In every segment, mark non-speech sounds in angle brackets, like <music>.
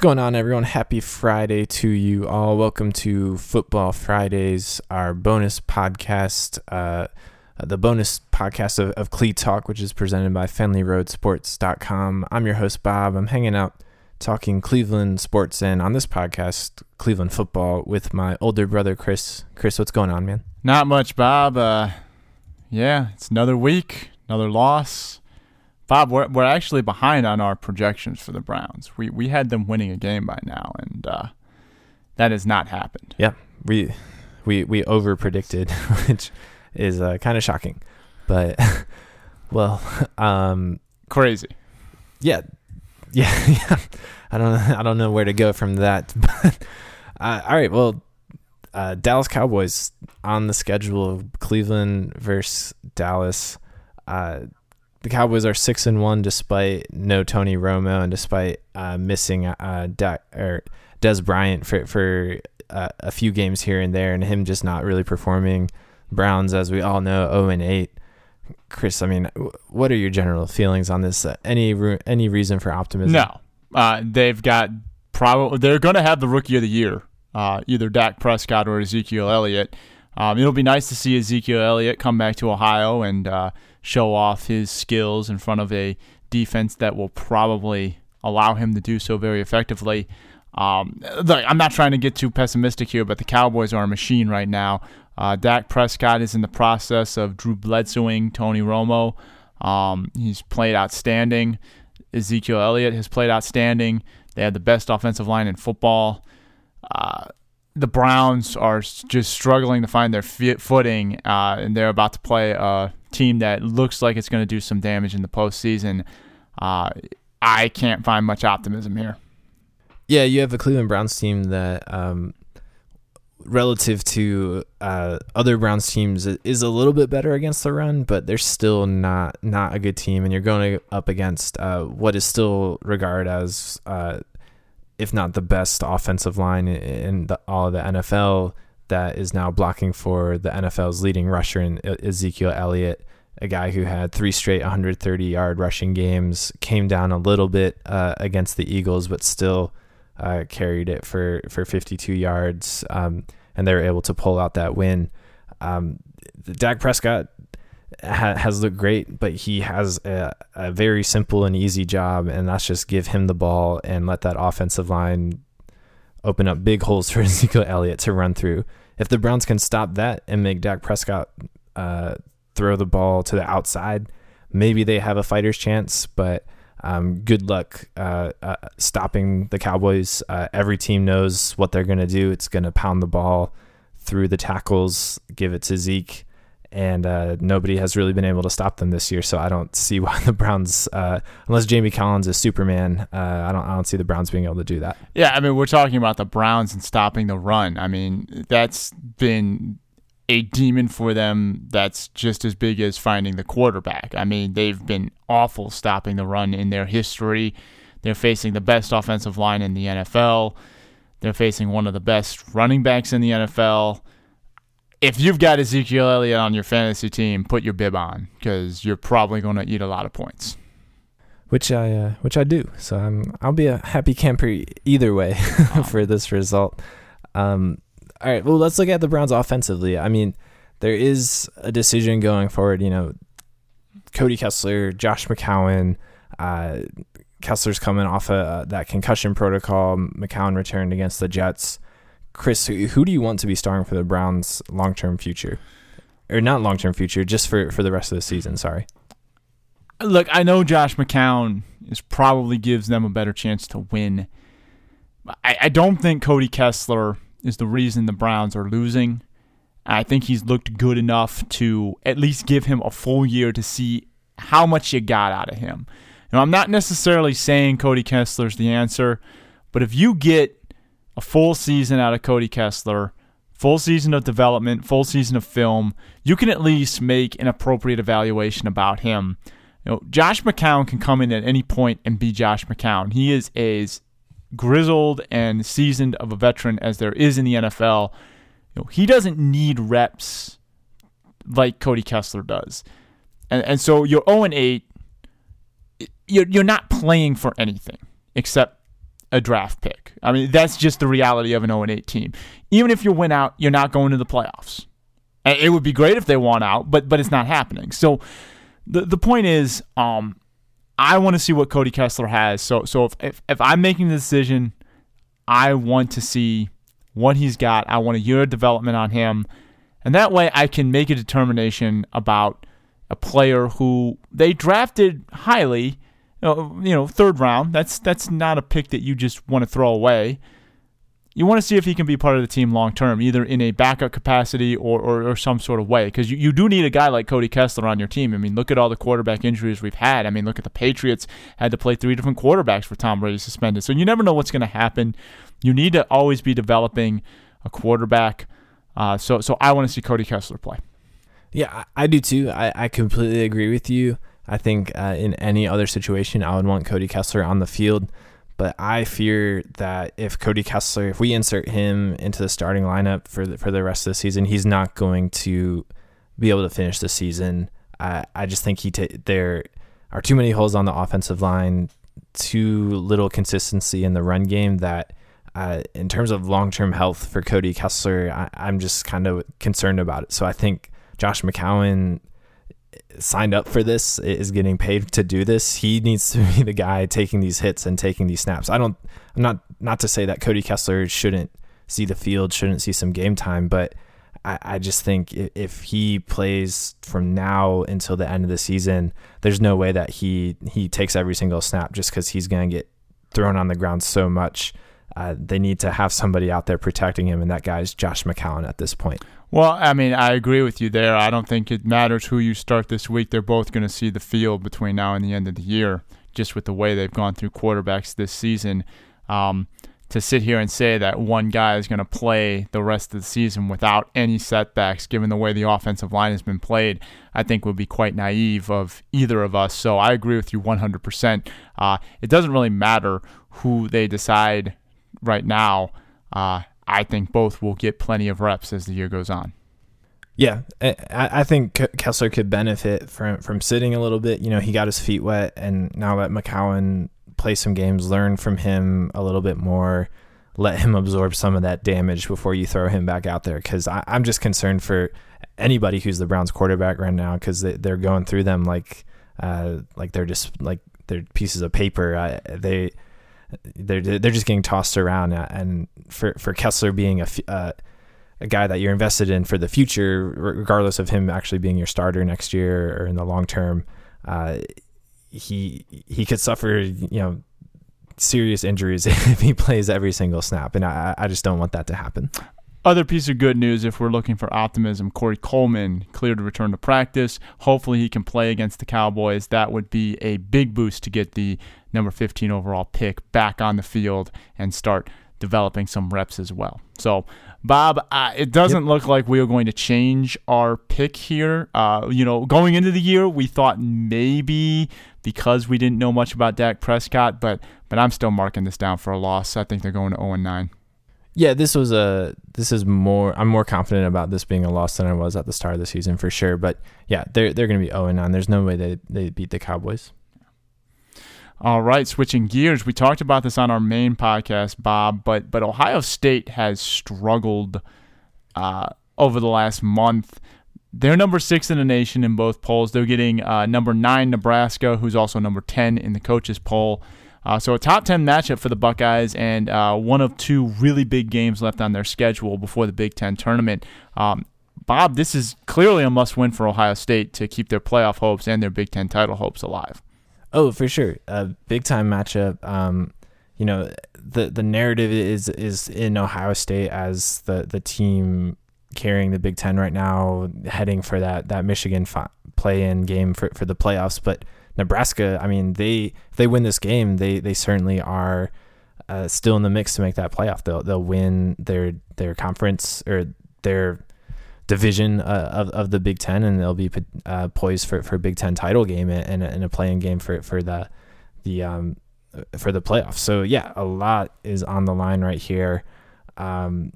going on, everyone? Happy Friday to you all. Welcome to Football Fridays, our bonus podcast, uh, the bonus podcast of, of Clee Talk, which is presented by FenleyRoadSports.com. I'm your host, Bob. I'm hanging out talking Cleveland sports and on this podcast, Cleveland football, with my older brother, Chris. Chris, what's going on, man? Not much, Bob. Uh, yeah, it's another week, another loss. Bob, we're, we're actually behind on our projections for the Browns. We we had them winning a game by now, and uh, that has not happened. Yeah, we we we over predicted, <laughs> which is uh, kind of shocking, but <laughs> well, um, crazy. Yeah, <laughs> yeah, yeah. I don't I don't know where to go from that. But uh, all right, well, uh, Dallas Cowboys on the schedule of Cleveland versus Dallas. Uh, the Cowboys are six and one despite no Tony Romo and despite uh, missing uh, De- or Dez Bryant for for uh, a few games here and there, and him just not really performing. Browns, as we all know, zero and eight. Chris, I mean, what are your general feelings on this? Uh, any any reason for optimism? No, uh, they've got probably they're going to have the rookie of the year, uh, either Dak Prescott or Ezekiel Elliott. Um, it'll be nice to see Ezekiel Elliott come back to Ohio and uh, show off his skills in front of a defense that will probably allow him to do so very effectively. Um, I'm not trying to get too pessimistic here, but the Cowboys are a machine right now. Uh, Dak Prescott is in the process of Drew Bledsoeing Tony Romo. Um, he's played outstanding. Ezekiel Elliott has played outstanding. They have the best offensive line in football. Uh, the Browns are just struggling to find their footing, uh, and they're about to play a team that looks like it's going to do some damage in the postseason. Uh, I can't find much optimism here. Yeah, you have a Cleveland Browns team that, um, relative to uh, other Browns teams, is a little bit better against the run, but they're still not not a good team. And you're going up against uh, what is still regarded as uh, if not the best offensive line in the, all of the NFL that is now blocking for the NFL's leading rusher in Ezekiel Elliott, a guy who had three straight 130 yard rushing games, came down a little bit uh, against the Eagles, but still uh, carried it for, for 52 yards, um, and they were able to pull out that win. Um, Dak Prescott ha- has looked great, but he has a, a very simple and easy job, and that's just give him the ball and let that offensive line open up big holes for <laughs> Ezekiel Elliott to run through. If the Browns can stop that and make Dak Prescott uh, throw the ball to the outside, maybe they have a fighter's chance. But um, good luck uh, uh, stopping the Cowboys. Uh, every team knows what they're going to do. It's going to pound the ball through the tackles, give it to Zeke and uh, nobody has really been able to stop them this year. So I don't see <laughs> why the Browns, uh, unless Jamie Collins is Superman, uh, I don't I don't see the Browns being able to do that. Yeah, I mean we're talking about the Browns and stopping the run. I mean that's been a demon for them. That's just as big as finding the quarterback. I mean they've been awful stopping the run in their history. They're facing the best offensive line in the NFL. They're facing one of the best running backs in the NFL if you've got Ezekiel Elliott on your fantasy team, put your bib on because you're probably going to eat a lot of points. Which I uh, which I do. So I'm I'll be a happy camper either way <laughs> for this result. Um, all right, well let's look at the Browns offensively. I mean, there is a decision going forward. You know, Cody Kessler, Josh McCown. Uh, Kessler's coming off of uh, that concussion protocol. McCown returned against the Jets. Chris, who do you want to be starring for the Browns' long term future? Or not long term future, just for, for the rest of the season, sorry. Look, I know Josh McCown is probably gives them a better chance to win. I, I don't think Cody Kessler is the reason the Browns are losing. I think he's looked good enough to at least give him a full year to see how much you got out of him. Now, I'm not necessarily saying Cody Kessler's the answer, but if you get a full season out of Cody Kessler, full season of development, full season of film, you can at least make an appropriate evaluation about him. You know, Josh McCown can come in at any point and be Josh McCown. He is as grizzled and seasoned of a veteran as there is in the NFL. You know, he doesn't need reps like Cody Kessler does. And and so you're 0 and 8 you're you're not playing for anything except a draft pick. I mean, that's just the reality of an 0 8 team. Even if you win out, you're not going to the playoffs. It would be great if they won out, but but it's not happening. So the the point is, um, I want to see what Cody Kessler has. So so if, if if I'm making the decision, I want to see what he's got. I want a year of development on him, and that way I can make a determination about a player who they drafted highly you know, third round. That's that's not a pick that you just want to throw away. You want to see if he can be part of the team long term, either in a backup capacity or, or, or some sort of way. Because you, you do need a guy like Cody Kessler on your team. I mean, look at all the quarterback injuries we've had. I mean, look at the Patriots had to play three different quarterbacks for Tom Brady suspended. So you never know what's going to happen. You need to always be developing a quarterback. Uh, so so I want to see Cody Kessler play. Yeah, I, I do too. I, I completely agree with you. I think uh, in any other situation, I would want Cody Kessler on the field. But I fear that if Cody Kessler, if we insert him into the starting lineup for the, for the rest of the season, he's not going to be able to finish the season. I, I just think he t- there are too many holes on the offensive line, too little consistency in the run game that. Uh, in terms of long term health for Cody Kessler, I, am just kind of concerned about it. So I think Josh McCown signed up for this is getting paid to do this he needs to be the guy taking these hits and taking these snaps. I don't i'm not not to say that cody kessler shouldn't see the field shouldn't see some game time but i, I just think if he plays from now until the end of the season there's no way that he he takes every single snap just because he's going to get thrown on the ground so much uh, they need to have somebody out there protecting him and that guy's josh mccown at this point well, I mean, I agree with you there. I don't think it matters who you start this week. They're both going to see the field between now and the end of the year, just with the way they've gone through quarterbacks this season. Um, to sit here and say that one guy is going to play the rest of the season without any setbacks, given the way the offensive line has been played, I think would be quite naive of either of us. So I agree with you 100%. Uh, it doesn't really matter who they decide right now. Uh, I think both will get plenty of reps as the year goes on. Yeah, I, think Kessler could benefit from from sitting a little bit. You know, he got his feet wet, and now let McCown play some games, learn from him a little bit more, let him absorb some of that damage before you throw him back out there. Because I'm just concerned for anybody who's the Browns quarterback right now because they, are going through them like uh, like they're just like they're pieces of paper. I, they they're they're just getting tossed around, uh, and for for Kessler being a uh, a guy that you're invested in for the future, regardless of him actually being your starter next year or in the long term, uh, he he could suffer you know serious injuries <laughs> if he plays every single snap, and I I just don't want that to happen. Other piece of good news if we're looking for optimism, Corey Coleman cleared to return to practice. Hopefully he can play against the Cowboys. That would be a big boost to get the number 15 overall pick back on the field and start developing some reps as well. So, Bob, uh, it doesn't yep. look like we are going to change our pick here. Uh, you know, going into the year, we thought maybe because we didn't know much about Dak Prescott, but but I'm still marking this down for a loss. I think they're going to 0 9. Yeah, this was a this is more I'm more confident about this being a loss than I was at the start of the season for sure. But yeah, they're they're going to be 0 9. There's no way they they beat the Cowboys. All right, switching gears. We talked about this on our main podcast, Bob, but but Ohio State has struggled uh, over the last month. They're number six in the nation in both polls. They're getting uh, number nine Nebraska, who's also number ten in the coaches poll. Uh, so a top 10 matchup for the Buckeyes and uh, one of two really big games left on their schedule before the Big Ten tournament. Um, Bob, this is clearly a must win for Ohio State to keep their playoff hopes and their Big Ten title hopes alive. Oh, for sure. A big time matchup. Um, you know, the the narrative is is in Ohio State as the, the team carrying the Big Ten right now, heading for that, that Michigan fi- play in game for, for the playoffs. But Nebraska, I mean, they if they win this game, they they certainly are uh, still in the mix to make that playoff. They'll they'll win their their conference or their division uh, of of the Big Ten, and they'll be uh, poised for for a Big Ten title game and, and a playing game for for the the um for the playoffs. So yeah, a lot is on the line right here. Um,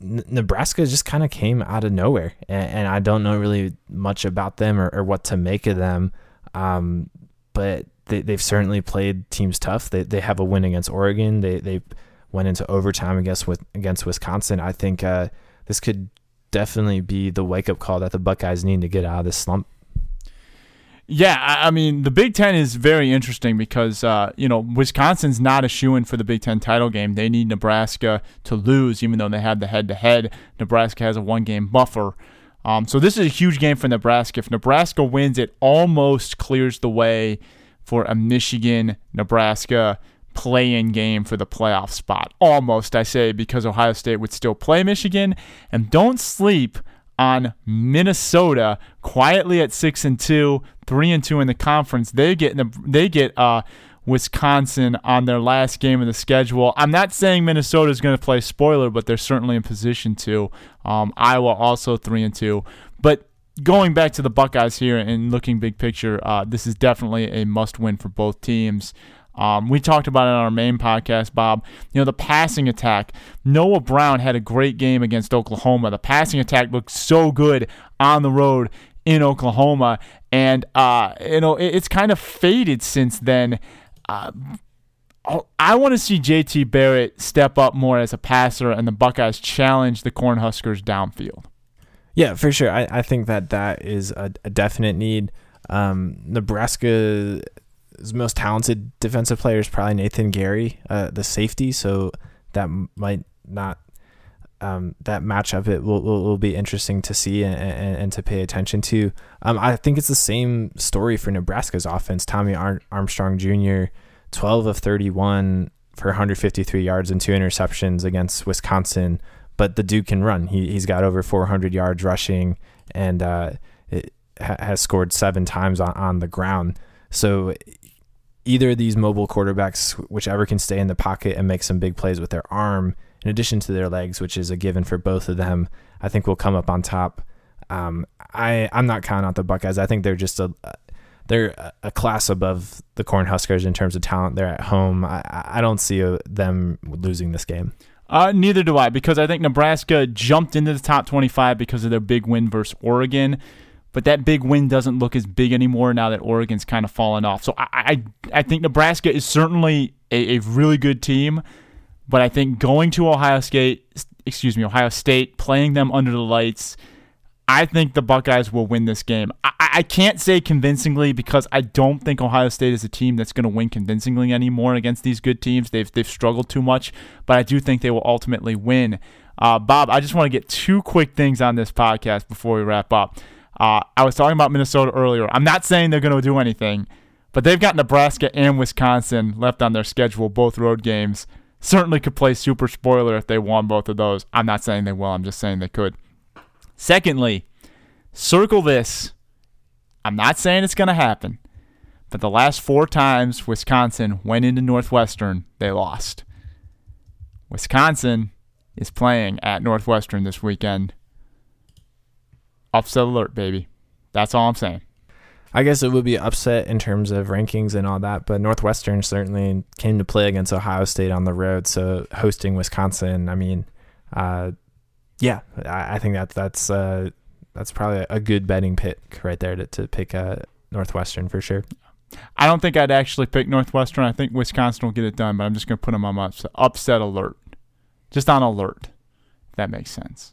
Nebraska just kind of came out of nowhere, and, and, I don't know really much about them or, or what to make of them. Um, but they, they've certainly played teams tough. They they have a win against Oregon. They they went into overtime against with against Wisconsin. I think uh, this could definitely be the wake up call that the Buckeyes need to get out of this slump. Yeah, I mean the Big Ten is very interesting because uh, you know Wisconsin's not a shoe in for the Big Ten title game. They need Nebraska to lose, even though they had the head to head. Nebraska has a one game buffer. Um, so this is a huge game for Nebraska. If Nebraska wins, it almost clears the way for a Michigan Nebraska play in game for the playoff spot. Almost, I say, because Ohio State would still play Michigan. And don't sleep on Minnesota quietly at six and two, three and two in the conference. They get they get uh, Wisconsin on their last game of the schedule. I'm not saying Minnesota is going to play spoiler, but they're certainly in position to. Um, Iowa also three and two, but going back to the Buckeyes here and looking big picture, uh, this is definitely a must win for both teams. Um, we talked about it on our main podcast, Bob. You know, the passing attack. Noah Brown had a great game against Oklahoma. The passing attack looked so good on the road in Oklahoma. And, uh, you know, it, it's kind of faded since then. Uh, I want to see JT Barrett step up more as a passer and the Buckeyes challenge the Cornhuskers downfield. Yeah, for sure. I, I think that that is a, a definite need. Um, Nebraska his most talented defensive player is probably Nathan Gerry, uh, the safety. So that might not um, that matchup it will, will, will, be interesting to see and, and, and to pay attention to. Um, I think it's the same story for Nebraska's offense. Tommy Ar- Armstrong Jr., 12 of 31 for 153 yards and two interceptions against Wisconsin, but the dude can run. He, he's got over 400 yards rushing and uh, ha- has scored seven times on, on the ground. So either of these mobile quarterbacks, whichever can stay in the pocket and make some big plays with their arm, in addition to their legs, which is a given for both of them, I think will come up on top. Um, I I'm not counting out the Buckeyes. I think they're just a they're a class above the Cornhuskers in terms of talent. They're at home. I, I don't see a, them losing this game. Uh, neither do I, because I think Nebraska jumped into the top 25 because of their big win versus Oregon but that big win doesn't look as big anymore now that Oregon's kind of fallen off. So I I, I think Nebraska is certainly a, a really good team, but I think going to Ohio State, excuse me, Ohio State, playing them under the lights, I think the Buckeyes will win this game. I, I can't say convincingly because I don't think Ohio State is a team that's going to win convincingly anymore against these good teams. They've they've struggled too much, but I do think they will ultimately win. Uh, Bob, I just want to get two quick things on this podcast before we wrap up. Uh, I was talking about Minnesota earlier. I'm not saying they're going to do anything, but they've got Nebraska and Wisconsin left on their schedule, both road games. Certainly could play super spoiler if they won both of those. I'm not saying they will, I'm just saying they could. Secondly, circle this. I'm not saying it's going to happen, but the last four times Wisconsin went into Northwestern, they lost. Wisconsin is playing at Northwestern this weekend upset alert, baby. That's all I'm saying. I guess it would be upset in terms of rankings and all that, but Northwestern certainly came to play against Ohio State on the road. So hosting Wisconsin, I mean, uh, yeah, I, I, think that that's uh, that's probably a good betting pick right there to, to pick uh, Northwestern for sure. I don't think I'd actually pick Northwestern. I think Wisconsin will get it done, but I'm just going to put them on upset, upset alert, just on alert. If that makes sense.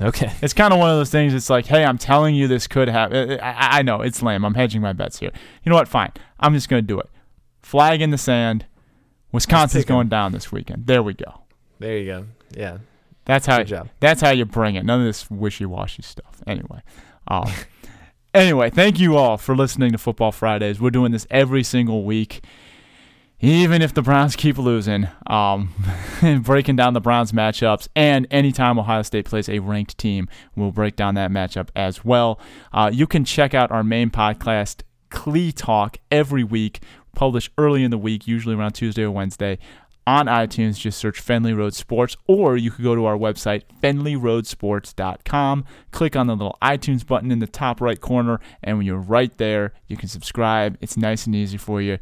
Okay. It's kind of one of those things. It's like, hey, I'm telling you this could happen. I, I know it's lame. I'm hedging my bets here. You know what? Fine. I'm just going to do it. Flag in the sand. Wisconsin's going down this weekend. There we go. There you go. Yeah. That's how. That's how you bring it. None of this wishy-washy stuff. Anyway. Um, <laughs> anyway, thank you all for listening to Football Fridays. We're doing this every single week even if the Browns keep losing, um, <laughs> breaking down the Browns matchups, and anytime Ohio State plays a ranked team, we'll break down that matchup as well. Uh, you can check out our main podcast, Clee Talk, every week, published early in the week, usually around Tuesday or Wednesday. On iTunes, just search Fenley Road Sports, or you could go to our website, fenleyroadsports.com. Click on the little iTunes button in the top right corner, and when you're right there, you can subscribe. It's nice and easy for you.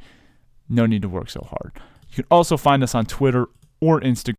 No need to work so hard. You can also find us on Twitter or Instagram